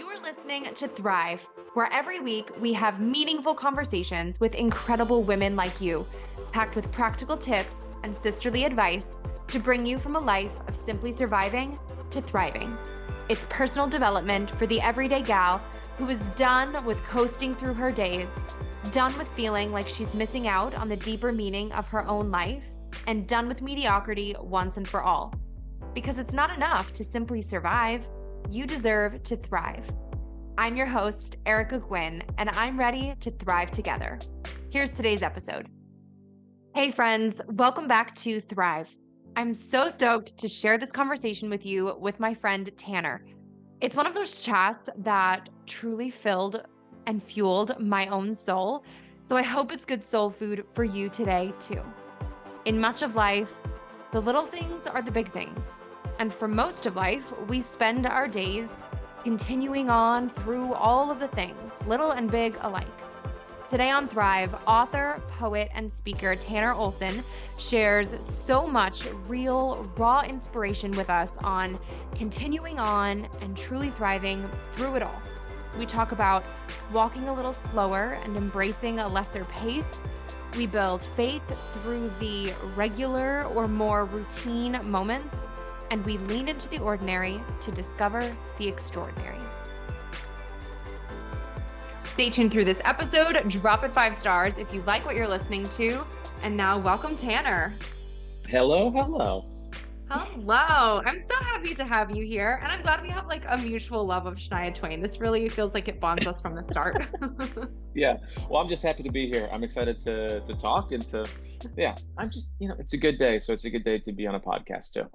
You're listening to Thrive, where every week we have meaningful conversations with incredible women like you, packed with practical tips and sisterly advice to bring you from a life of simply surviving to thriving. It's personal development for the everyday gal who is done with coasting through her days, done with feeling like she's missing out on the deeper meaning of her own life, and done with mediocrity once and for all. Because it's not enough to simply survive, you deserve to thrive. I'm your host, Erica Gwynn, and I'm ready to thrive together. Here's today's episode. Hey, friends, welcome back to Thrive. I'm so stoked to share this conversation with you with my friend Tanner. It's one of those chats that truly filled and fueled my own soul. So I hope it's good soul food for you today, too. In much of life, the little things are the big things. And for most of life, we spend our days continuing on through all of the things, little and big alike. Today on Thrive, author, poet, and speaker Tanner Olson shares so much real, raw inspiration with us on continuing on and truly thriving through it all. We talk about walking a little slower and embracing a lesser pace. We build faith through the regular or more routine moments, and we lean into the ordinary to discover the extraordinary. Stay tuned through this episode. Drop it five stars if you like what you're listening to. And now, welcome, Tanner. Hello, hello. Hello. I'm so happy to have you here. And I'm glad we have like a mutual love of Shania Twain. This really feels like it bonds us from the start. yeah. Well, I'm just happy to be here. I'm excited to to talk and to yeah, I'm just, you know, it's a good day. So it's a good day to be on a podcast too.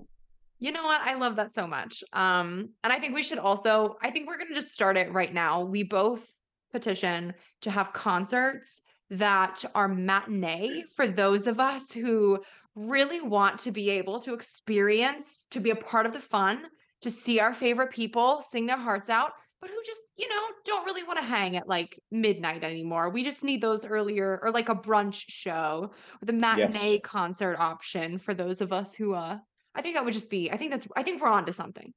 You know what? I love that so much. Um, and I think we should also, I think we're gonna just start it right now. We both petition to have concerts that are matinee for those of us who really want to be able to experience, to be a part of the fun, to see our favorite people sing their hearts out, but who just, you know, don't really want to hang at like midnight anymore. We just need those earlier or like a brunch show or the matinee yes. concert option for those of us who uh I think that would just be I think that's I think we're on to something.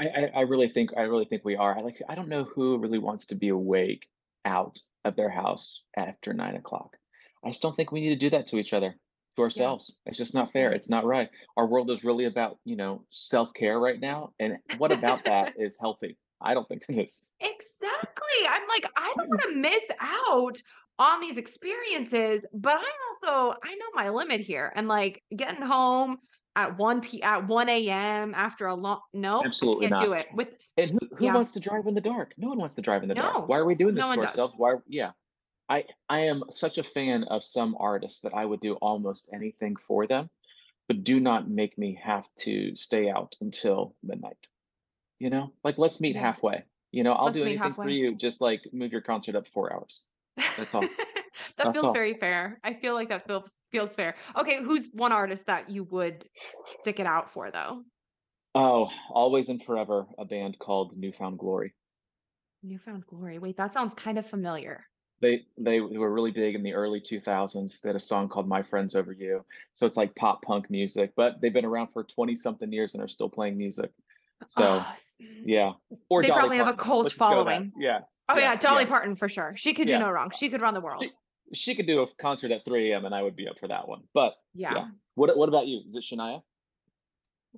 I, I, I really think I really think we are. I like I don't know who really wants to be awake out of their house after nine o'clock. I just don't think we need to do that to each other, to ourselves. Yeah. It's just not fair. It's not right. Our world is really about, you know, self-care right now. And what about that is healthy? I don't think it is. Exactly. I'm like, I don't want to miss out on these experiences, but I also I know my limit here. And like getting home at 1 p at 1 a.m. after a long no, absolutely can't not. do it. With and who, who yeah. wants to drive in the dark? No one wants to drive in the no, dark. Why are we doing this no to ourselves? Does. Why yeah. I I am such a fan of some artists that I would do almost anything for them, but do not make me have to stay out until midnight. You know, like let's meet halfway. You know, I'll let's do anything for you. Just like move your concert up four hours. That's all. that That's feels all. very fair. I feel like that feels feels fair. Okay, who's one artist that you would stick it out for though? Oh, always and forever, a band called New Found Glory. New Found Glory. Wait, that sounds kind of familiar. They they were really big in the early 2000s. They had a song called My Friends Over You. So it's like pop punk music, but they've been around for 20 something years and are still playing music. So oh, yeah. Or they Dolly probably Parton. have a cult Let's following. Yeah. Oh yeah, yeah Dolly yeah. Parton for sure. She could do yeah. no wrong. She could run the world. She, she, could do a concert at 3 a.m. and I would be up for that one. But yeah. What what about you? Is it Shania?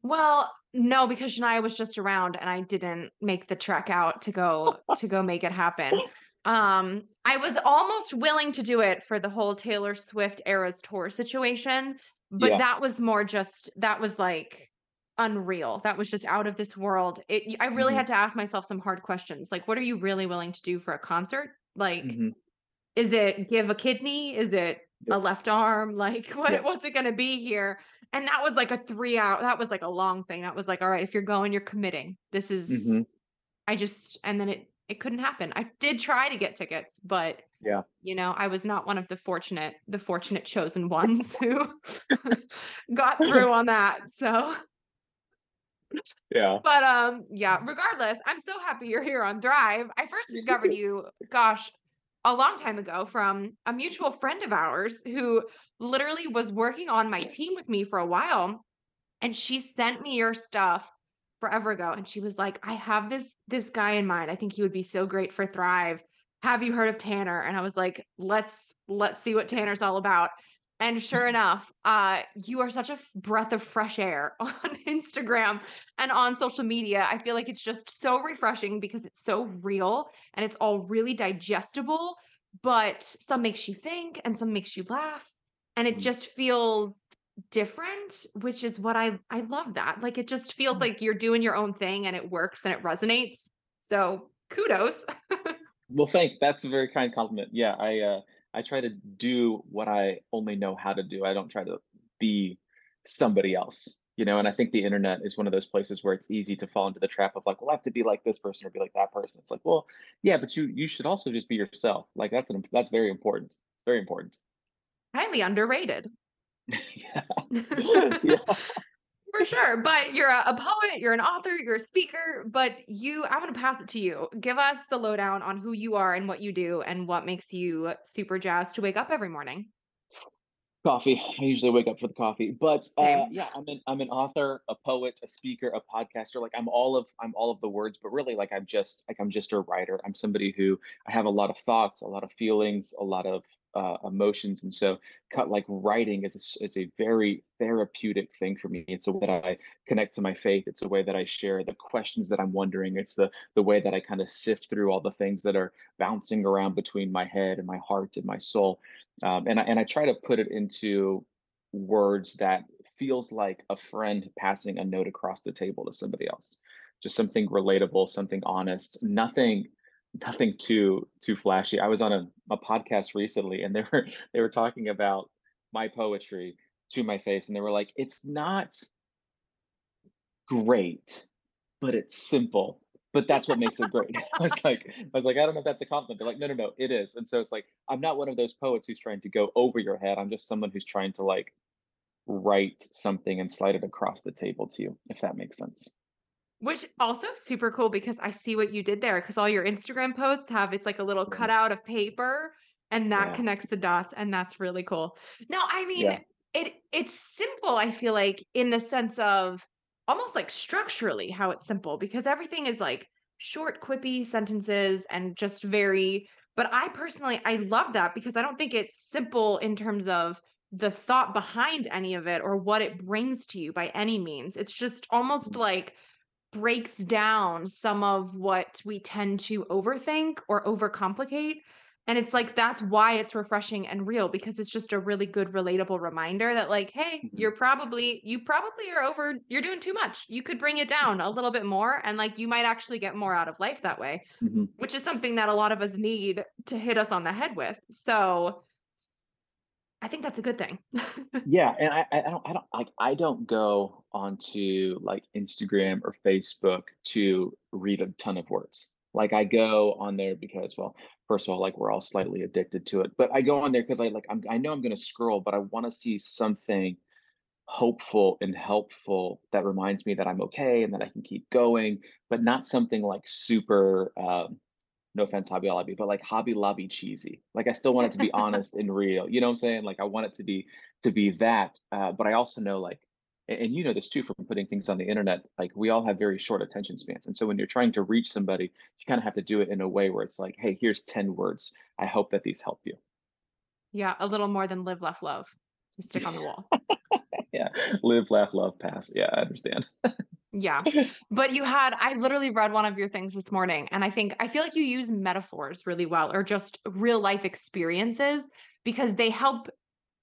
Well, no, because Shania was just around and I didn't make the trek out to go to go make it happen. Um, I was almost willing to do it for the whole Taylor Swift Eras tour situation, but yeah. that was more just that was like unreal. That was just out of this world. It I really mm-hmm. had to ask myself some hard questions. Like what are you really willing to do for a concert? Like mm-hmm. Is it give a kidney? Is it yes. a left arm? Like what yes. what's it going to be here? And that was like a 3 hour that was like a long thing. That was like all right, if you're going, you're committing. This is mm-hmm. I just and then it it couldn't happen. I did try to get tickets, but yeah, you know, I was not one of the fortunate, the fortunate chosen ones who got through on that. So yeah. But um, yeah, regardless, I'm so happy you're here on Thrive. I first discovered you, gosh, a long time ago from a mutual friend of ours who literally was working on my team with me for a while. And she sent me your stuff forever ago and she was like, "I have this this guy in mind. I think he would be so great for Thrive. Have you heard of Tanner?" And I was like, "Let's let's see what Tanner's all about." And sure enough, uh, you are such a breath of fresh air on Instagram and on social media. I feel like it's just so refreshing because it's so real and it's all really digestible, but some makes you think and some makes you laugh. And it mm. just feels different, which is what I I love that. Like it just feels mm. like you're doing your own thing and it works and it resonates. So kudos. well, thanks. That's a very kind compliment. Yeah, I uh I try to do what I only know how to do. I don't try to be somebody else, you know. And I think the internet is one of those places where it's easy to fall into the trap of like, well, I have to be like this person or be like that person. It's like, well, yeah, but you you should also just be yourself. Like that's an that's very important. It's very important. Highly underrated. yeah. yeah for sure. But you're a, a, poet, you're an author, you're a speaker, but you, I'm going to pass it to you. Give us the lowdown on who you are and what you do and what makes you super jazzed to wake up every morning. Coffee. I usually wake up for the coffee, but uh, yeah, I'm an I'm an author, a poet, a speaker, a podcaster. Like I'm all of I'm all of the words, but really, like I'm just like I'm just a writer. I'm somebody who I have a lot of thoughts, a lot of feelings, a lot of uh, emotions. And so cut like writing is a, is a very therapeutic thing for me. It's a way that i connect to my faith. It's a way that i share the questions that i'm wondering. It's the the way that i kind of sift through all the things that are bouncing around between my head and my heart and my soul. Um, and I, and i try to put it into words that feels like a friend passing a note across the table to somebody else. Just something relatable something honest nothing nothing too too flashy. I was on a, a podcast recently and they were they were talking about my poetry to my face and they were like, it's not great, but it's simple. But that's what makes it great. I was like, I was like, I don't know if that's a compliment. They're like, no, no, no, it is. And so it's like, I'm not one of those poets who's trying to go over your head. I'm just someone who's trying to like write something and slide it across the table to you, if that makes sense. Which also super cool because I see what you did there because all your Instagram posts have it's like a little cutout of paper and that yeah. connects the dots and that's really cool. No, I mean yeah. it it's simple I feel like in the sense of almost like structurally how it's simple because everything is like short quippy sentences and just very but I personally I love that because I don't think it's simple in terms of the thought behind any of it or what it brings to you by any means. It's just almost mm. like breaks down some of what we tend to overthink or overcomplicate. And it's like that's why it's refreshing and real because it's just a really good relatable reminder that like, hey, mm-hmm. you're probably you probably are over you're doing too much. You could bring it down a little bit more and like you might actually get more out of life that way, mm-hmm. which is something that a lot of us need to hit us on the head with. So I think that's a good thing. yeah, and I, I don't I don't like I don't go onto like Instagram or Facebook to read a ton of words. Like I go on there because well, first of all, like we're all slightly addicted to it, but I go on there because I like I'm I know I'm going to scroll, but I want to see something hopeful and helpful that reminds me that I'm okay and that I can keep going, but not something like super um, no offense, Hobby Lobby, but like Hobby Lobby cheesy. Like I still want it to be honest and real. You know what I'm saying? Like I want it to be to be that. Uh, but I also know like, and you know this too from putting things on the internet. Like we all have very short attention spans, and so when you're trying to reach somebody, you kind of have to do it in a way where it's like, hey, here's ten words. I hope that these help you. Yeah, a little more than live, laugh, love to stick on the wall. yeah, live, laugh, love, pass. Yeah, I understand. Yeah. But you had, I literally read one of your things this morning, and I think, I feel like you use metaphors really well or just real life experiences because they help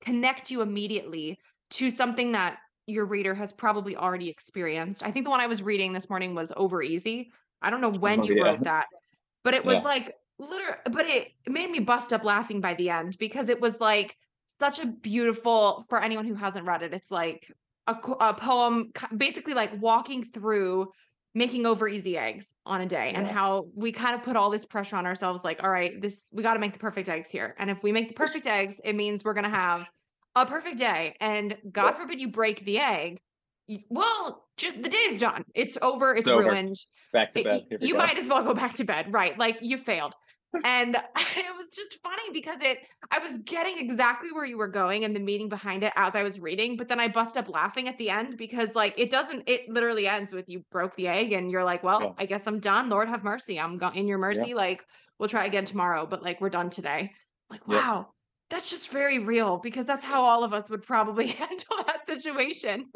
connect you immediately to something that your reader has probably already experienced. I think the one I was reading this morning was Over Easy. I don't know when oh, you yeah. wrote that, but it was yeah. like, literally, but it made me bust up laughing by the end because it was like, such a beautiful for anyone who hasn't read it it's like a, a poem basically like walking through making over easy eggs on a day yeah. and how we kind of put all this pressure on ourselves like all right this we got to make the perfect eggs here. And if we make the perfect eggs it means we're going to have a perfect day. And god forbid you break the egg well just the day's done. It's over it's, it's ruined. Back to bed. you go. might as well go back to bed. Right like you failed and it was just funny because it I was getting exactly where you were going and the meaning behind it as I was reading, but then I bust up laughing at the end because like it doesn't it literally ends with you broke the egg and you're like, well, yeah. I guess I'm done. Lord have mercy. I'm going in your mercy. Yeah. Like we'll try again tomorrow, but like we're done today. Like, wow. Yeah. That's just very real because that's how all of us would probably handle that situation.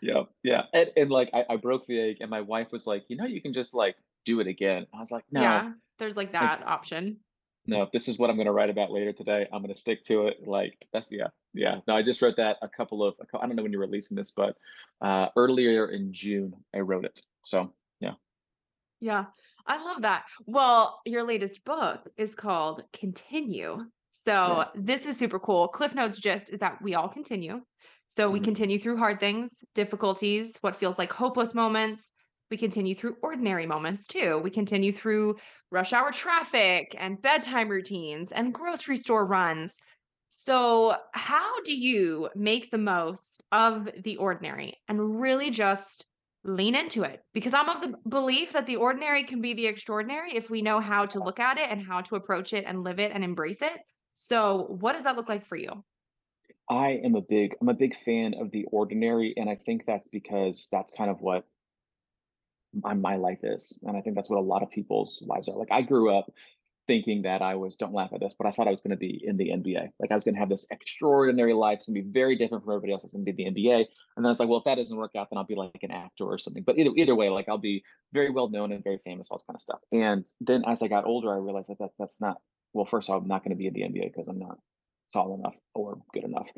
Yeah, yeah. And, and like I, I broke the egg and my wife was like, you know, you can just like do it again. I was like, no. There's like that option. No, this is what I'm going to write about later today, I'm going to stick to it. Like that's yeah, yeah. No, I just wrote that a couple of I don't know when you're releasing this, but uh, earlier in June I wrote it. So yeah. Yeah, I love that. Well, your latest book is called Continue. So yeah. this is super cool. Cliff Notes gist is that we all continue. So we mm-hmm. continue through hard things, difficulties, what feels like hopeless moments, we continue through ordinary moments too. We continue through rush hour traffic and bedtime routines and grocery store runs. So, how do you make the most of the ordinary and really just lean into it? Because I'm of the belief that the ordinary can be the extraordinary if we know how to look at it and how to approach it and live it and embrace it. So, what does that look like for you? I am a big I'm a big fan of the ordinary and I think that's because that's kind of what my, my life is. And I think that's what a lot of people's lives are. Like I grew up thinking that I was, don't laugh at this, but I thought I was going to be in the NBA. Like I was going to have this extraordinary life. It's going to be very different from everybody else. It's going to be the NBA. And then it's like, well, if that doesn't work out, then I'll be like an actor or something. But either, either way, like I'll be very well known and very famous, all this kind of stuff. And then as I got older, I realized that, that that's not, well, first all, I'm not going to be in the NBA because I'm not tall enough or good enough.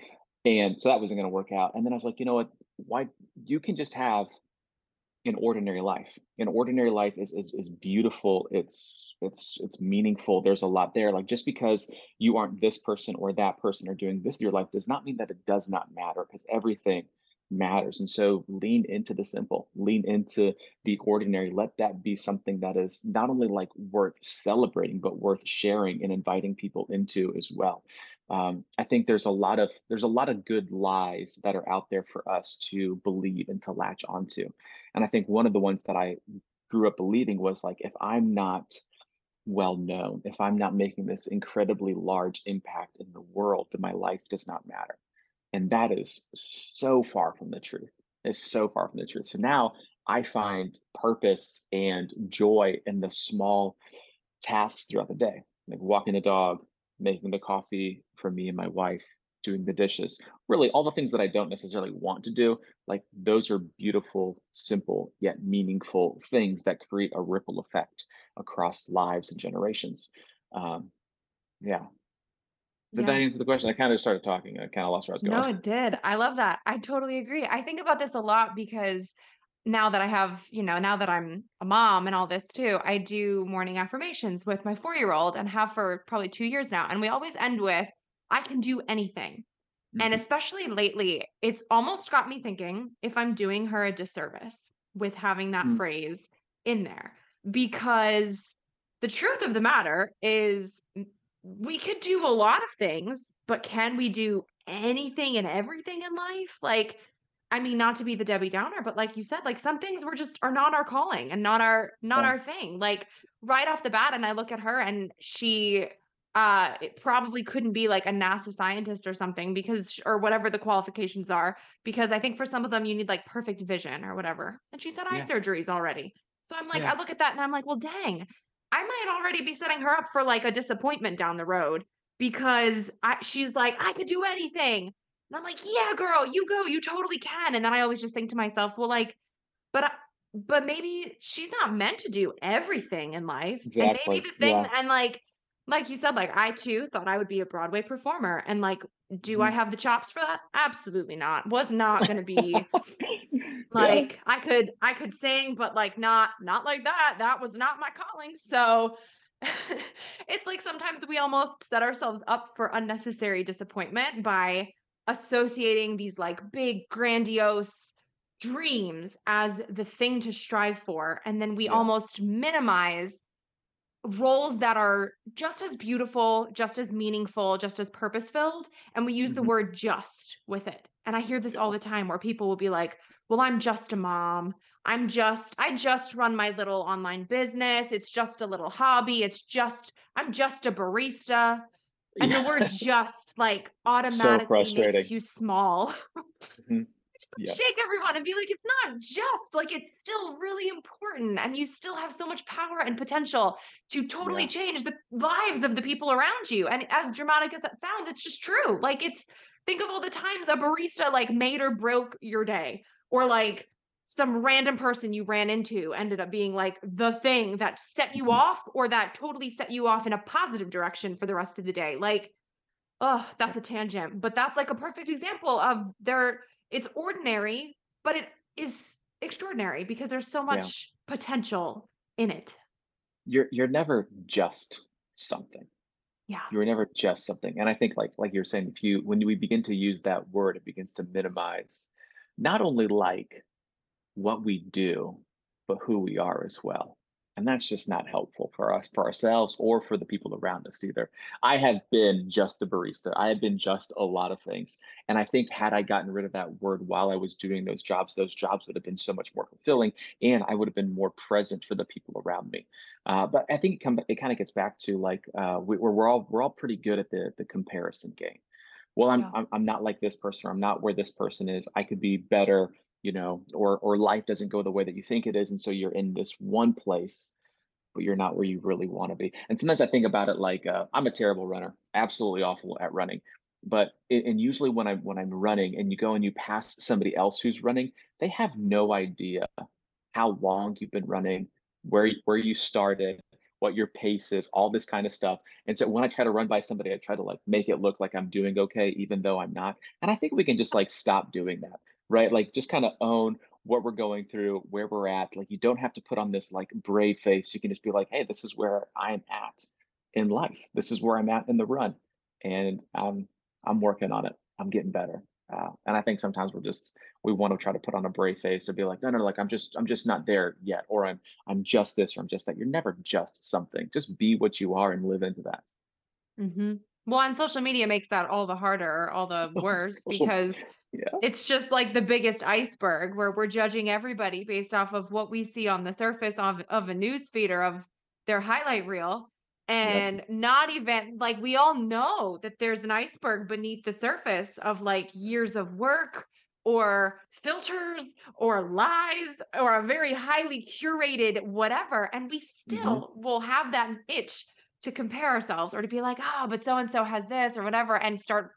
And so that wasn't going to work out. And then I was like, you know what? Why you can just have an ordinary life. In ordinary life is, is is beautiful. It's it's it's meaningful. There's a lot there. Like just because you aren't this person or that person or doing this in your life does not mean that it does not matter because everything matters. And so lean into the simple, lean into the ordinary. Let that be something that is not only like worth celebrating, but worth sharing and inviting people into as well um, I think there's a lot of there's a lot of good lies that are out there for us to believe and to latch onto. And I think one of the ones that I grew up believing was like, if I'm not well known, if I'm not making this incredibly large impact in the world, then my life does not matter. And that is so far from the truth. It's so far from the truth. So now I find purpose and joy in the small tasks throughout the day, like walking the dog, making the coffee for me and my wife, doing the dishes, really all the things that I don't necessarily want to do, like those are beautiful, simple, yet meaningful things that create a ripple effect across lives and generations. Um, yeah. Did yeah. that answer the question? I kind of started talking. I kind of lost where I was going. No, it did. I love that. I totally agree. I think about this a lot because now that I have, you know, now that I'm a mom and all this too, I do morning affirmations with my four year old and have for probably two years now. And we always end with, I can do anything. Mm-hmm. And especially lately, it's almost got me thinking if I'm doing her a disservice with having that mm-hmm. phrase in there. Because the truth of the matter is, we could do a lot of things, but can we do anything and everything in life? Like, I mean, not to be the Debbie Downer, but like you said, like some things were just are not our calling and not our not yeah. our thing. Like right off the bat, and I look at her and she uh it probably couldn't be like a NASA scientist or something because or whatever the qualifications are, because I think for some of them you need like perfect vision or whatever. And she's had eye yeah. surgeries already. So I'm like, yeah. I look at that and I'm like, well, dang, I might already be setting her up for like a disappointment down the road because I, she's like, I could do anything. And I'm like, yeah, girl, you go, you totally can. And then I always just think to myself, well, like, but I, but maybe she's not meant to do everything in life. Exactly. And maybe the thing, yeah. and like, like you said, like I too thought I would be a Broadway performer. And like, do mm-hmm. I have the chops for that? Absolutely not. Was not gonna be like yeah. I could I could sing, but like not not like that. That was not my calling. So it's like sometimes we almost set ourselves up for unnecessary disappointment by associating these like big grandiose dreams as the thing to strive for and then we yeah. almost minimize roles that are just as beautiful, just as meaningful, just as purpose filled. And we use mm-hmm. the word just with it. And I hear this all the time where people will be like, well, I'm just a mom. I'm just, I just run my little online business. It's just a little hobby. It's just, I'm just a barista. And yeah. the word just like automatically so makes you small. Mm-hmm just shake everyone and be like, it's not just like it's still really important. And you still have so much power and potential to totally yeah. change the lives of the people around you. And as dramatic as that sounds, it's just true. Like it's think of all the times a barista like made or broke your day, or like some random person you ran into ended up being like the thing that set you mm-hmm. off or that totally set you off in a positive direction for the rest of the day. Like, oh, that's a tangent, but that's like a perfect example of there it's ordinary, but it is extraordinary because there's so much yeah. potential in it. You're you're never just something. Yeah. You're never just something. And I think like like you're saying, if you when we begin to use that word, it begins to minimize not only like what we do, but who we are as well and that's just not helpful for us for ourselves or for the people around us either. I have been just a barista. I have been just a lot of things and i think had i gotten rid of that word while i was doing those jobs those jobs would have been so much more fulfilling and i would have been more present for the people around me. Uh, but i think it, it kind of gets back to like uh, we, are we're all we're all pretty good at the the comparison game well I'm, yeah. I'm i'm not like this person or i'm not where this person is i could be better you know, or or life doesn't go the way that you think it is, and so you're in this one place, but you're not where you really want to be. And sometimes I think about it like uh, I'm a terrible runner, absolutely awful at running. But it, and usually when I'm when I'm running and you go and you pass somebody else who's running, they have no idea how long you've been running, where where you started, what your pace is, all this kind of stuff. And so when I try to run by somebody, I try to like make it look like I'm doing okay, even though I'm not. And I think we can just like stop doing that right? Like just kind of own what we're going through, where we're at. Like you don't have to put on this like brave face. You can just be like, hey, this is where I'm at in life. This is where I'm at in the run. And um, I'm working on it. I'm getting better. Uh, and I think sometimes we're just we want to try to put on a brave face or be like, no, no, like I'm just I'm just not there yet, or I'm I'm just this or I'm just that. You're never just something. Just be what you are and live into that. Mm-hmm. Well, and social media makes that all the harder, all the worse because yeah. It's just like the biggest iceberg where we're judging everybody based off of what we see on the surface of, of a news feed or of their highlight reel. And yep. not even like we all know that there's an iceberg beneath the surface of like years of work or filters or lies or a very highly curated whatever. And we mm-hmm. still mm-hmm. will have that itch to compare ourselves or to be like, oh, but so and so has this or whatever, and start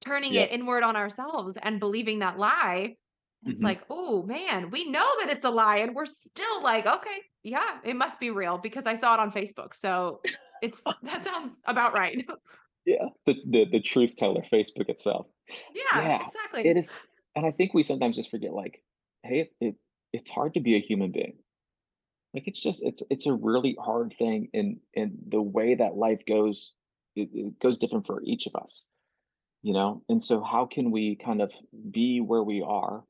turning it inward on ourselves and believing that lie. It's mm-hmm. like, oh man, we know that it's a lie, and we're still like, okay, yeah, it must be real because I saw it on Facebook. So it's that sounds about right. yeah, the, the the truth teller, Facebook itself. Yeah, yeah, exactly. It is, and I think we sometimes just forget, like, hey, it, it it's hard to be a human being. Like it's just it's it's a really hard thing, and and the way that life goes, it, it goes different for each of us you know and so how can we kind of be where we are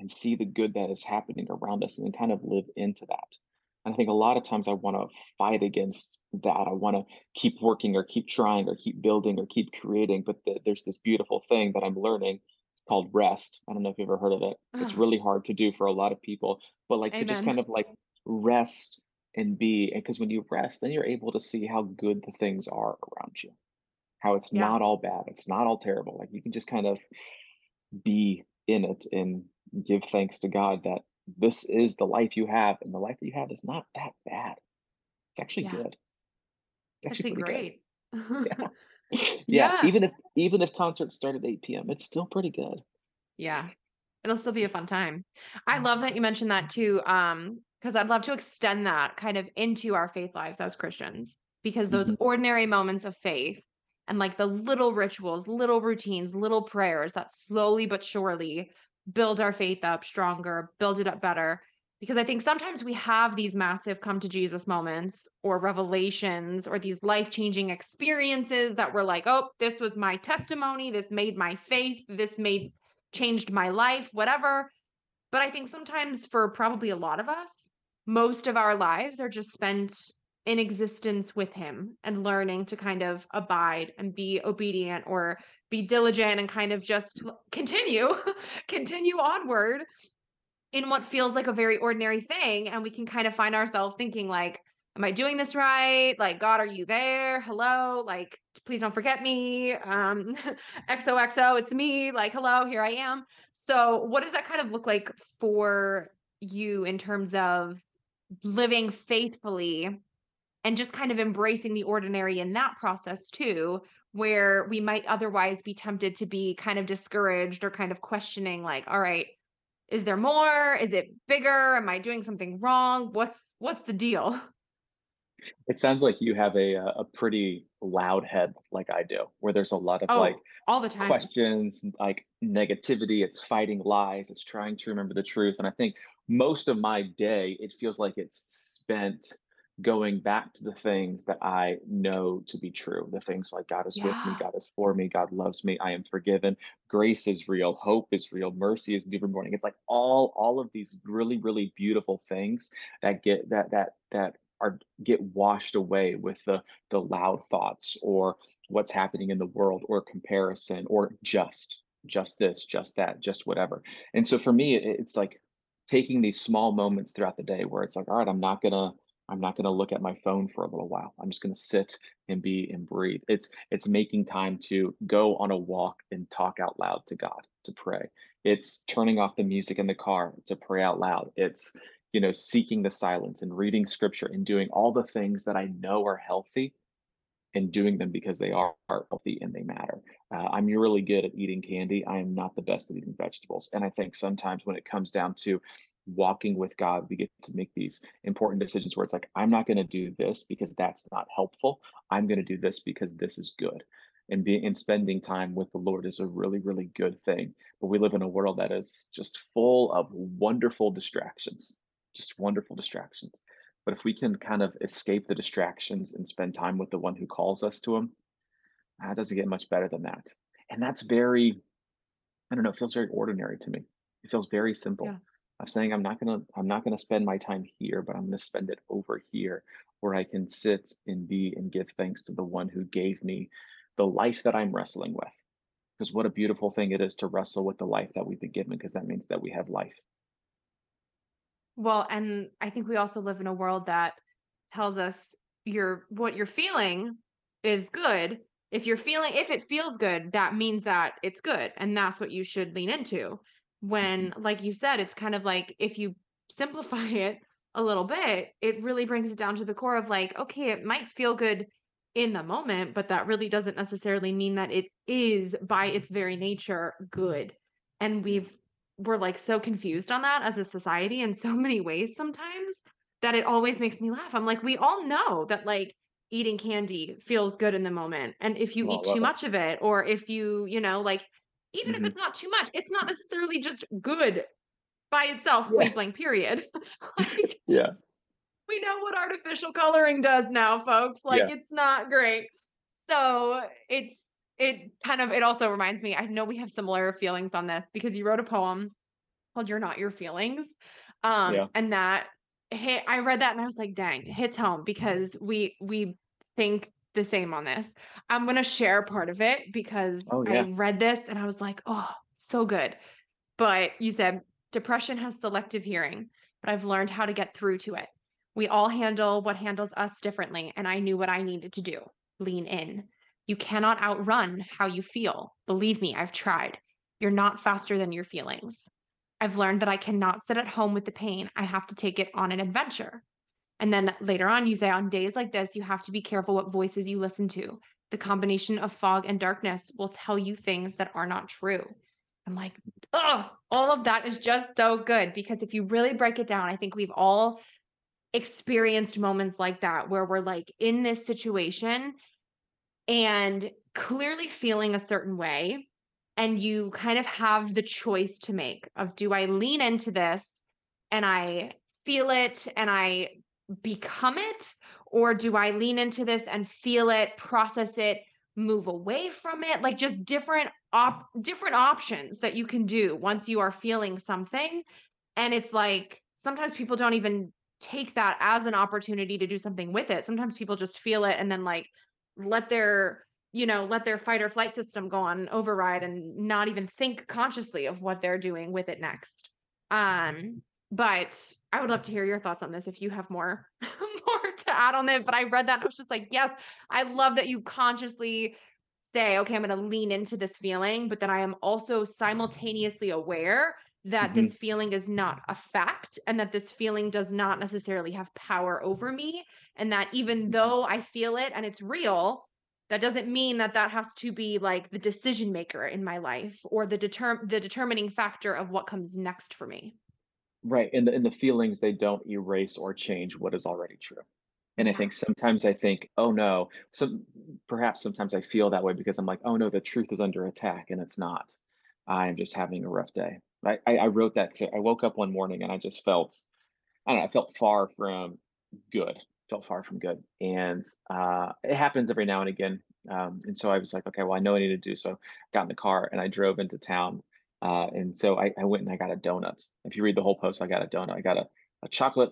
and see the good that is happening around us and then kind of live into that and i think a lot of times i want to fight against that i want to keep working or keep trying or keep building or keep creating but the, there's this beautiful thing that i'm learning called rest i don't know if you've ever heard of it it's ah. really hard to do for a lot of people but like Amen. to just kind of like rest and be because when you rest then you're able to see how good the things are around you how it's yeah. not all bad it's not all terrible like you can just kind of be in it and give thanks to god that this is the life you have and the life that you have is not that bad it's actually yeah. good it's actually, actually great yeah. yeah. yeah even if even if concerts start at 8 p.m it's still pretty good yeah it'll still be a fun time i love that you mentioned that too um because i'd love to extend that kind of into our faith lives as christians because those mm-hmm. ordinary moments of faith and like the little rituals, little routines, little prayers that slowly but surely build our faith up stronger, build it up better. Because I think sometimes we have these massive come to Jesus moments or revelations or these life changing experiences that we're like, oh, this was my testimony. This made my faith. This made changed my life, whatever. But I think sometimes for probably a lot of us, most of our lives are just spent in existence with him and learning to kind of abide and be obedient or be diligent and kind of just continue continue onward in what feels like a very ordinary thing and we can kind of find ourselves thinking like am i doing this right? Like god are you there? Hello? Like please don't forget me. Um xoxo it's me. Like hello here i am. So what does that kind of look like for you in terms of living faithfully and just kind of embracing the ordinary in that process too where we might otherwise be tempted to be kind of discouraged or kind of questioning like all right is there more? Is it bigger? Am i doing something wrong? What's what's the deal? It sounds like you have a uh, a pretty loud head like i do where there's a lot of oh, like all the time. questions like negativity it's fighting lies it's trying to remember the truth and i think most of my day it feels like it's spent going back to the things that I know to be true. The things like God is with me, God is for me, God loves me, I am forgiven, grace is real, hope is real, mercy is new every morning. It's like all all of these really really beautiful things that get that that that are get washed away with the the loud thoughts or what's happening in the world or comparison or just just this, just that, just whatever. And so for me it, it's like taking these small moments throughout the day where it's like all right, I'm not going to I'm not going to look at my phone for a little while. I'm just going to sit and be and breathe. It's it's making time to go on a walk and talk out loud to God, to pray. It's turning off the music in the car to pray out loud. It's you know seeking the silence and reading scripture and doing all the things that I know are healthy and doing them because they are, healthy and they matter. Uh, I'm really good at eating candy. I am not the best at eating vegetables. And I think sometimes when it comes down to walking with God, we get to make these important decisions where it's like, I'm not going to do this because that's not helpful. I'm going to do this because this is good. And being and spending time with the Lord is a really, really good thing. But we live in a world that is just full of wonderful distractions, just wonderful distractions. But if we can kind of escape the distractions and spend time with the one who calls us to him, that ah, doesn't get much better than that. And that's very, I don't know, it feels very ordinary to me. It feels very simple. Yeah of saying I'm not gonna I'm not gonna spend my time here, but I'm gonna spend it over here where I can sit and be and give thanks to the one who gave me the life that I'm wrestling with. Because what a beautiful thing it is to wrestle with the life that we've been given, because that means that we have life. Well, and I think we also live in a world that tells us your what you're feeling is good. If you're feeling if it feels good, that means that it's good and that's what you should lean into when mm-hmm. like you said it's kind of like if you simplify it a little bit it really brings it down to the core of like okay it might feel good in the moment but that really doesn't necessarily mean that it is by its very nature good. And we've we're like so confused on that as a society in so many ways sometimes that it always makes me laugh. I'm like we all know that like eating candy feels good in the moment. And if you well, eat too it. much of it or if you you know like even mm-hmm. if it's not too much, it's not necessarily just good by itself, yeah. point blank, period. like, yeah. We know what artificial coloring does now, folks. Like yeah. it's not great. So it's it kind of it also reminds me, I know we have similar feelings on this because you wrote a poem called You're Not Your Feelings. Um yeah. and that hit I read that and I was like, dang, hits home because we we think the same on this. I'm going to share part of it because oh, yeah. I read this and I was like, oh, so good. But you said depression has selective hearing, but I've learned how to get through to it. We all handle what handles us differently, and I knew what I needed to do lean in. You cannot outrun how you feel. Believe me, I've tried. You're not faster than your feelings. I've learned that I cannot sit at home with the pain. I have to take it on an adventure. And then later on, you say, on days like this, you have to be careful what voices you listen to. The combination of fog and darkness will tell you things that are not true. I'm like, oh, all of that is just so good because if you really break it down, I think we've all experienced moments like that where we're like in this situation and clearly feeling a certain way. And you kind of have the choice to make of do I lean into this and I feel it and I become it or do I lean into this and feel it, process it, move away from it? Like just different op different options that you can do once you are feeling something. And it's like sometimes people don't even take that as an opportunity to do something with it. Sometimes people just feel it and then like let their you know let their fight or flight system go on override and not even think consciously of what they're doing with it next um but i would love to hear your thoughts on this if you have more more to add on this. but i read that and i was just like yes i love that you consciously say okay i'm going to lean into this feeling but then i am also simultaneously aware that mm-hmm. this feeling is not a fact and that this feeling does not necessarily have power over me and that even mm-hmm. though i feel it and it's real that doesn't mean that that has to be like the decision maker in my life or the determ the determining factor of what comes next for me right and the, and the feelings they don't erase or change what is already true and yeah. i think sometimes i think oh no so perhaps sometimes i feel that way because i'm like oh no the truth is under attack and it's not i'm just having a rough day i i, I wrote that to, i woke up one morning and i just felt i don't know i felt far from good felt far from good. And uh, it happens every now and again. Um, and so I was like, okay, well, I know I need to do so. Got in the car and I drove into town. Uh, and so I, I, went and I got a donut. If you read the whole post, I got a donut. I got a, a chocolate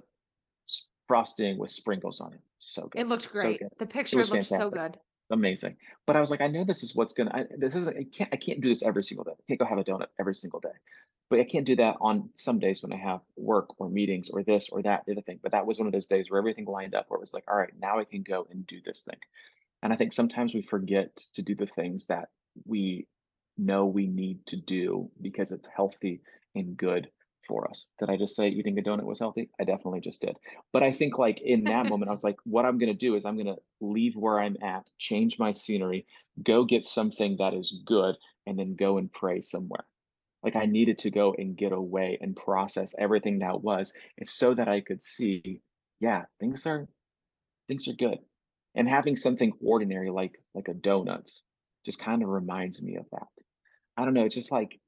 frosting with sprinkles on it. So good. It looked great. So the picture looked fantastic. so good. Amazing. But I was like, I know this is what's gonna. I, this is. I can't. I can't do this every single day. I can't go have a donut every single day but I can't do that on some days when I have work or meetings or this or that, the other thing. But that was one of those days where everything lined up where it was like, all right, now I can go and do this thing. And I think sometimes we forget to do the things that we know we need to do because it's healthy and good for us. Did I just say eating a donut was healthy? I definitely just did. But I think like in that moment, I was like, what I'm going to do is I'm going to leave where I'm at, change my scenery, go get something that is good, and then go and pray somewhere like I needed to go and get away and process everything that was, so that I could see, yeah, things are things are good. And having something ordinary like like a donut just kind of reminds me of that. I don't know, it's just like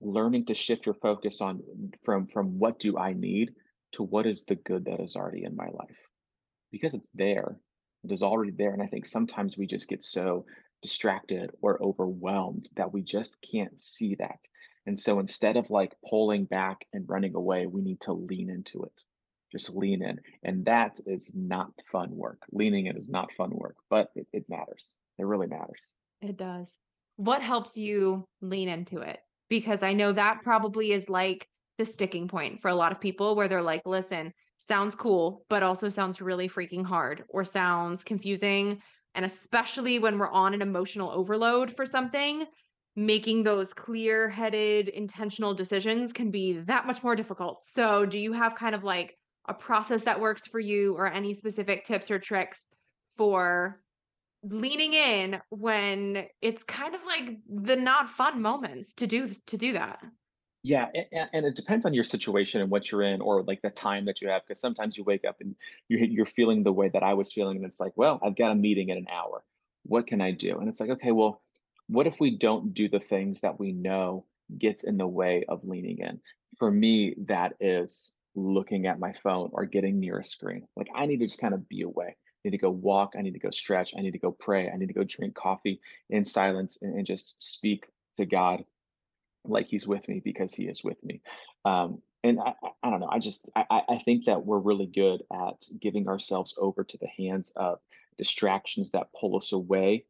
learning to shift your focus on mm, from from what do I need to what is the good that is already in my life. Because it's there. It is already there. And I think sometimes we just get so distracted or overwhelmed that we just can't see that. And so instead of like pulling back and running away, we need to lean into it. Just lean in. And that is not fun work. Leaning in is not fun work, but it, it matters. It really matters. It does. What helps you lean into it? Because I know that probably is like the sticking point for a lot of people where they're like, listen, sounds cool, but also sounds really freaking hard or sounds confusing. And especially when we're on an emotional overload for something, making those clear headed, intentional decisions can be that much more difficult. So, do you have kind of like a process that works for you or any specific tips or tricks for leaning in when it's kind of like the not fun moments to do to do that yeah and, and it depends on your situation and what you're in or like the time that you have because sometimes you wake up and you're, you're feeling the way that i was feeling and it's like well i've got a meeting in an hour what can i do and it's like okay well what if we don't do the things that we know gets in the way of leaning in? For me, that is looking at my phone or getting near a screen. Like I need to just kind of be away. I need to go walk. I need to go stretch. I need to go pray. I need to go drink coffee in silence and, and just speak to God like he's with me because he is with me. Um, and I, I, don't know. I just I, I think that we're really good at giving ourselves over to the hands of distractions that pull us away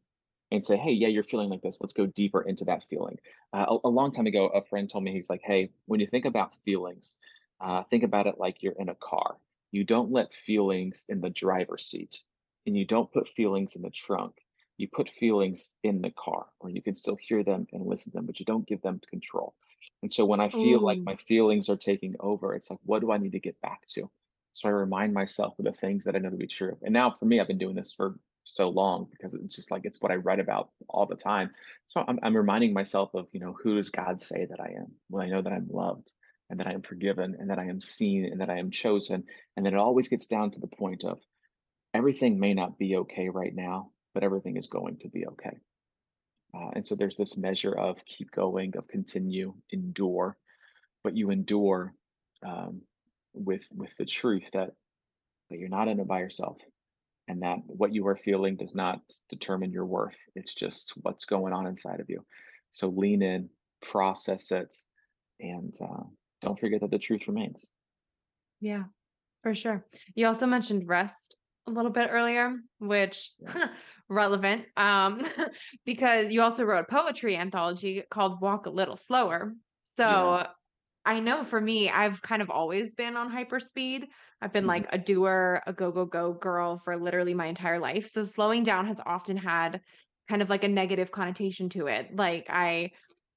and say, hey, yeah, you're feeling like this. Let's go deeper into that feeling. Uh, a, a, long time ago, a friend told me, he's like, hey, when you think about feelings, uh, think about it like you're in a car. You don't let feelings in the driver's seat and you don't put feelings in the trunk. You put feelings in the car, or you can still hear them and listen to them, but you don't give them control. And so when I feel like mm. my feelings are taking over, it's like, what do I need to get back to? So I remind myself of the things that I know to be true. And now for me, I've been doing this for so long because it's just like it's what I write about all the time. So I'm, I'm reminding myself of, you know, who does God say that I am? Well, I know that I'm loved and that I am forgiven and that I am seen and that I am chosen. And then it always gets down to the point of everything may not be okay right now, but everything is going to be okay. Uh, and so there's this measure of keep going, of continue, endure, but you endure um, with with the truth that that you're not in it by yourself and that what you are feeling does not determine your worth. It's just what's going on inside of you. So lean in, process it, and uh, don't forget that the truth remains. Yeah. For sure. You also mentioned rest a little bit earlier, which relevant um because you also wrote a poetry anthology called Walk a Little Slower. So yeah. I know for me, I've kind of always been on hyper speed. I've been mm-hmm. like a doer, a go, go, go girl for literally my entire life. So slowing down has often had kind of like a negative connotation to it. Like I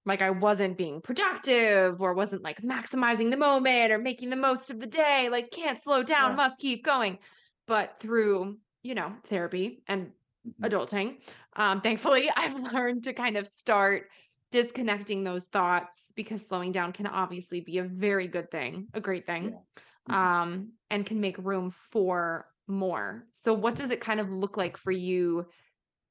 like I wasn't being productive or wasn't like maximizing the moment or making the most of the day, like can't slow down, yeah. must keep going. But through, you know, therapy and mm-hmm. adulting, um, thankfully I've learned to kind of start disconnecting those thoughts because slowing down can obviously be a very good thing, a great thing. Yeah. Mm-hmm. Um, and can make room for more. So what does it kind of look like for you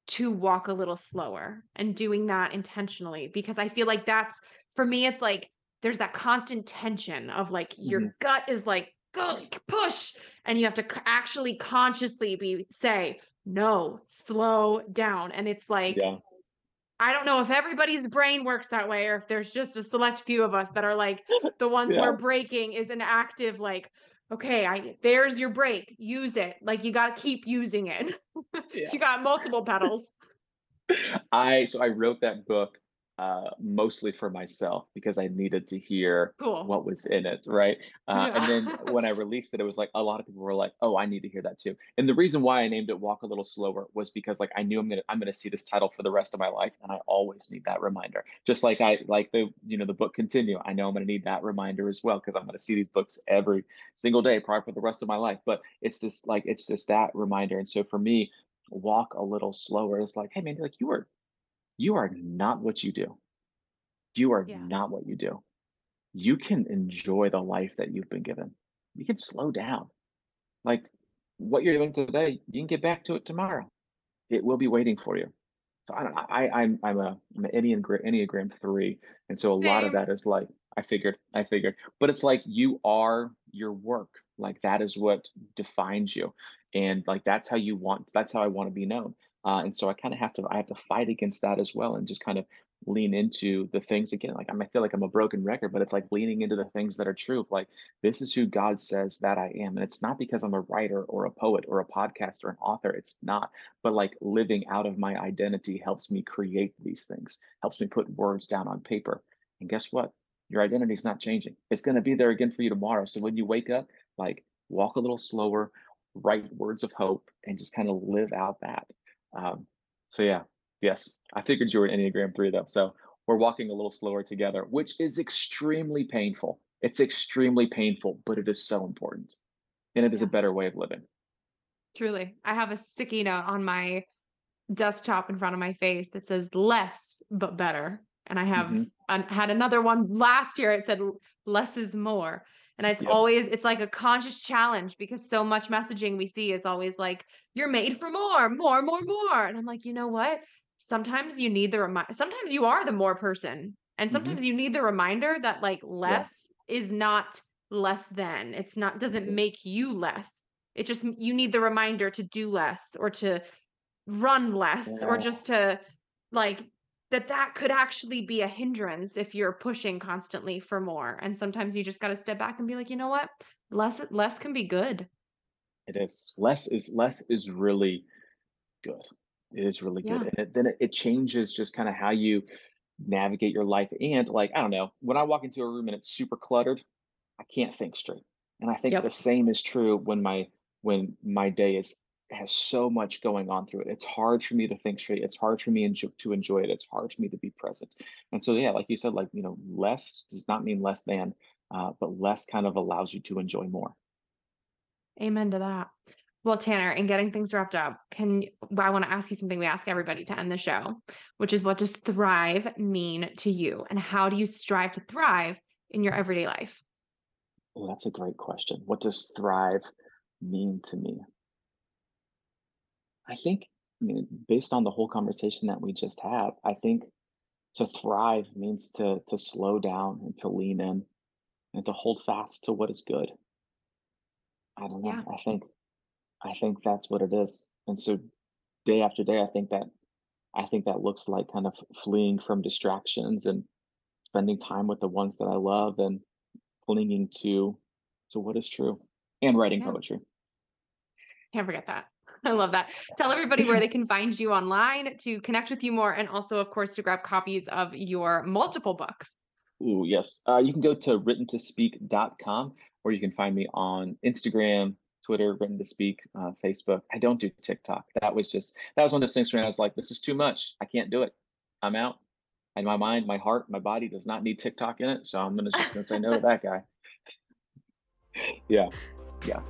to walk a little slower and doing that intentionally? Because I feel like that's for me, it's like there's that constant tension of like your mm-hmm. gut is like go push and you have to actually consciously be say no slow down and it's like yeah. I don't know if everybody's brain works that way or if there's just a select few of us that are like the ones yeah. where braking is an active like okay, I there's your brake. Use it. Like you got to keep using it. Yeah. you got multiple pedals. I so I wrote that book uh, mostly for myself because I needed to hear cool. what was in it, right? Uh, yeah. And then when I released it, it was like a lot of people were like, "Oh, I need to hear that too." And the reason why I named it "Walk a Little Slower" was because like I knew I'm gonna I'm gonna see this title for the rest of my life, and I always need that reminder. Just like I like the you know the book continue, I know I'm gonna need that reminder as well because I'm gonna see these books every single day, probably for the rest of my life. But it's this like it's just that reminder, and so for me, walk a little slower is like, hey man, like you are you are not what you do. You are yeah. not what you do. You can enjoy the life that you've been given. You can slow down. Like what you're doing today, you can get back to it tomorrow. It will be waiting for you. So I don't know. I, I'm I'm a I'm an Enneagram, Enneagram three, and so a Same. lot of that is like I figured, I figured, but it's like you are your work. Like that is what defines you, and like that's how you want. That's how I want to be known. Uh, and so I kind of have to I have to fight against that as well, and just kind of lean into the things again. Like I feel like I'm a broken record, but it's like leaning into the things that are true. Like this is who God says that I am, and it's not because I'm a writer or a poet or a podcaster or an author. It's not. But like living out of my identity helps me create these things, helps me put words down on paper. And guess what? Your identity is not changing. It's going to be there again for you tomorrow. So when you wake up, like walk a little slower, write words of hope, and just kind of live out that. Um, so yeah, yes, I figured you were an Enneagram three though. So we're walking a little slower together, which is extremely painful. It's extremely painful, but it is so important, and it is yeah. a better way of living. Truly, I have a sticky note on my desktop in front of my face that says less but better and i have mm-hmm. had another one last year it said less is more and it's yep. always, it's like a conscious challenge because so much messaging we see is always like, you're made for more, more, more, more. And I'm like, you know what? Sometimes you need the reminder. Sometimes you are the more person. And mm-hmm. sometimes mm-hmm. you need the reminder that like less yeah. is not less than. It's not, doesn't make you less. It just, you need the reminder to do less or to run less yeah. or just to like that that could actually be a hindrance if you're pushing constantly for more and sometimes you just got to step back and be like you know what less less can be good it is less is less is really good it is really good yeah. and it, then it, it changes just kind of how you navigate your life and like i don't know when i walk into a room and it's super cluttered i can't think straight and i think yep. the same is true when my when my day is has so much going on through it. It's hard for me to think straight. It's hard for me enjo- to enjoy it. It's hard for me to be present. And so, yeah, like you said, like, you know, less does not mean less than, uh, but less kind of allows you to enjoy more. Amen to that. Well, Tanner, in getting things wrapped up, can I want to ask you something we ask everybody to end the show, which is what does thrive mean to you? And how do you strive to thrive in your everyday life? Well, that's a great question. What does thrive mean to me? I think, I mean, based on the whole conversation that we just had, I think to thrive means to to slow down and to lean in and to hold fast to what is good. I don't know. Yeah. I think I think that's what it is. And so day after day, I think that I think that looks like kind of fleeing from distractions and spending time with the ones that I love and clinging to to what is true. and writing yeah. poetry. Can't forget that. I love that. Tell everybody where they can find you online to connect with you more, and also, of course, to grab copies of your multiple books. Ooh, yes. Uh, you can go to writtentospeak.com or you can find me on Instagram, Twitter, Written to Speak, uh, Facebook. I don't do TikTok. That was just, that was one of those things where I was like, this is too much. I can't do it. I'm out. And my mind, my heart, my body does not need TikTok in it. So I'm gonna just gonna say no to that guy. yeah. Yeah.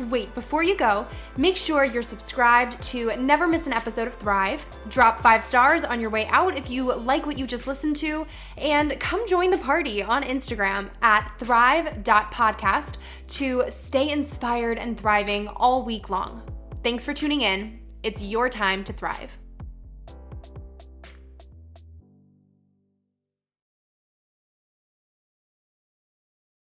Wait, before you go, make sure you're subscribed to never miss an episode of Thrive. Drop five stars on your way out if you like what you just listened to, and come join the party on Instagram at thrive.podcast to stay inspired and thriving all week long. Thanks for tuning in. It's your time to thrive.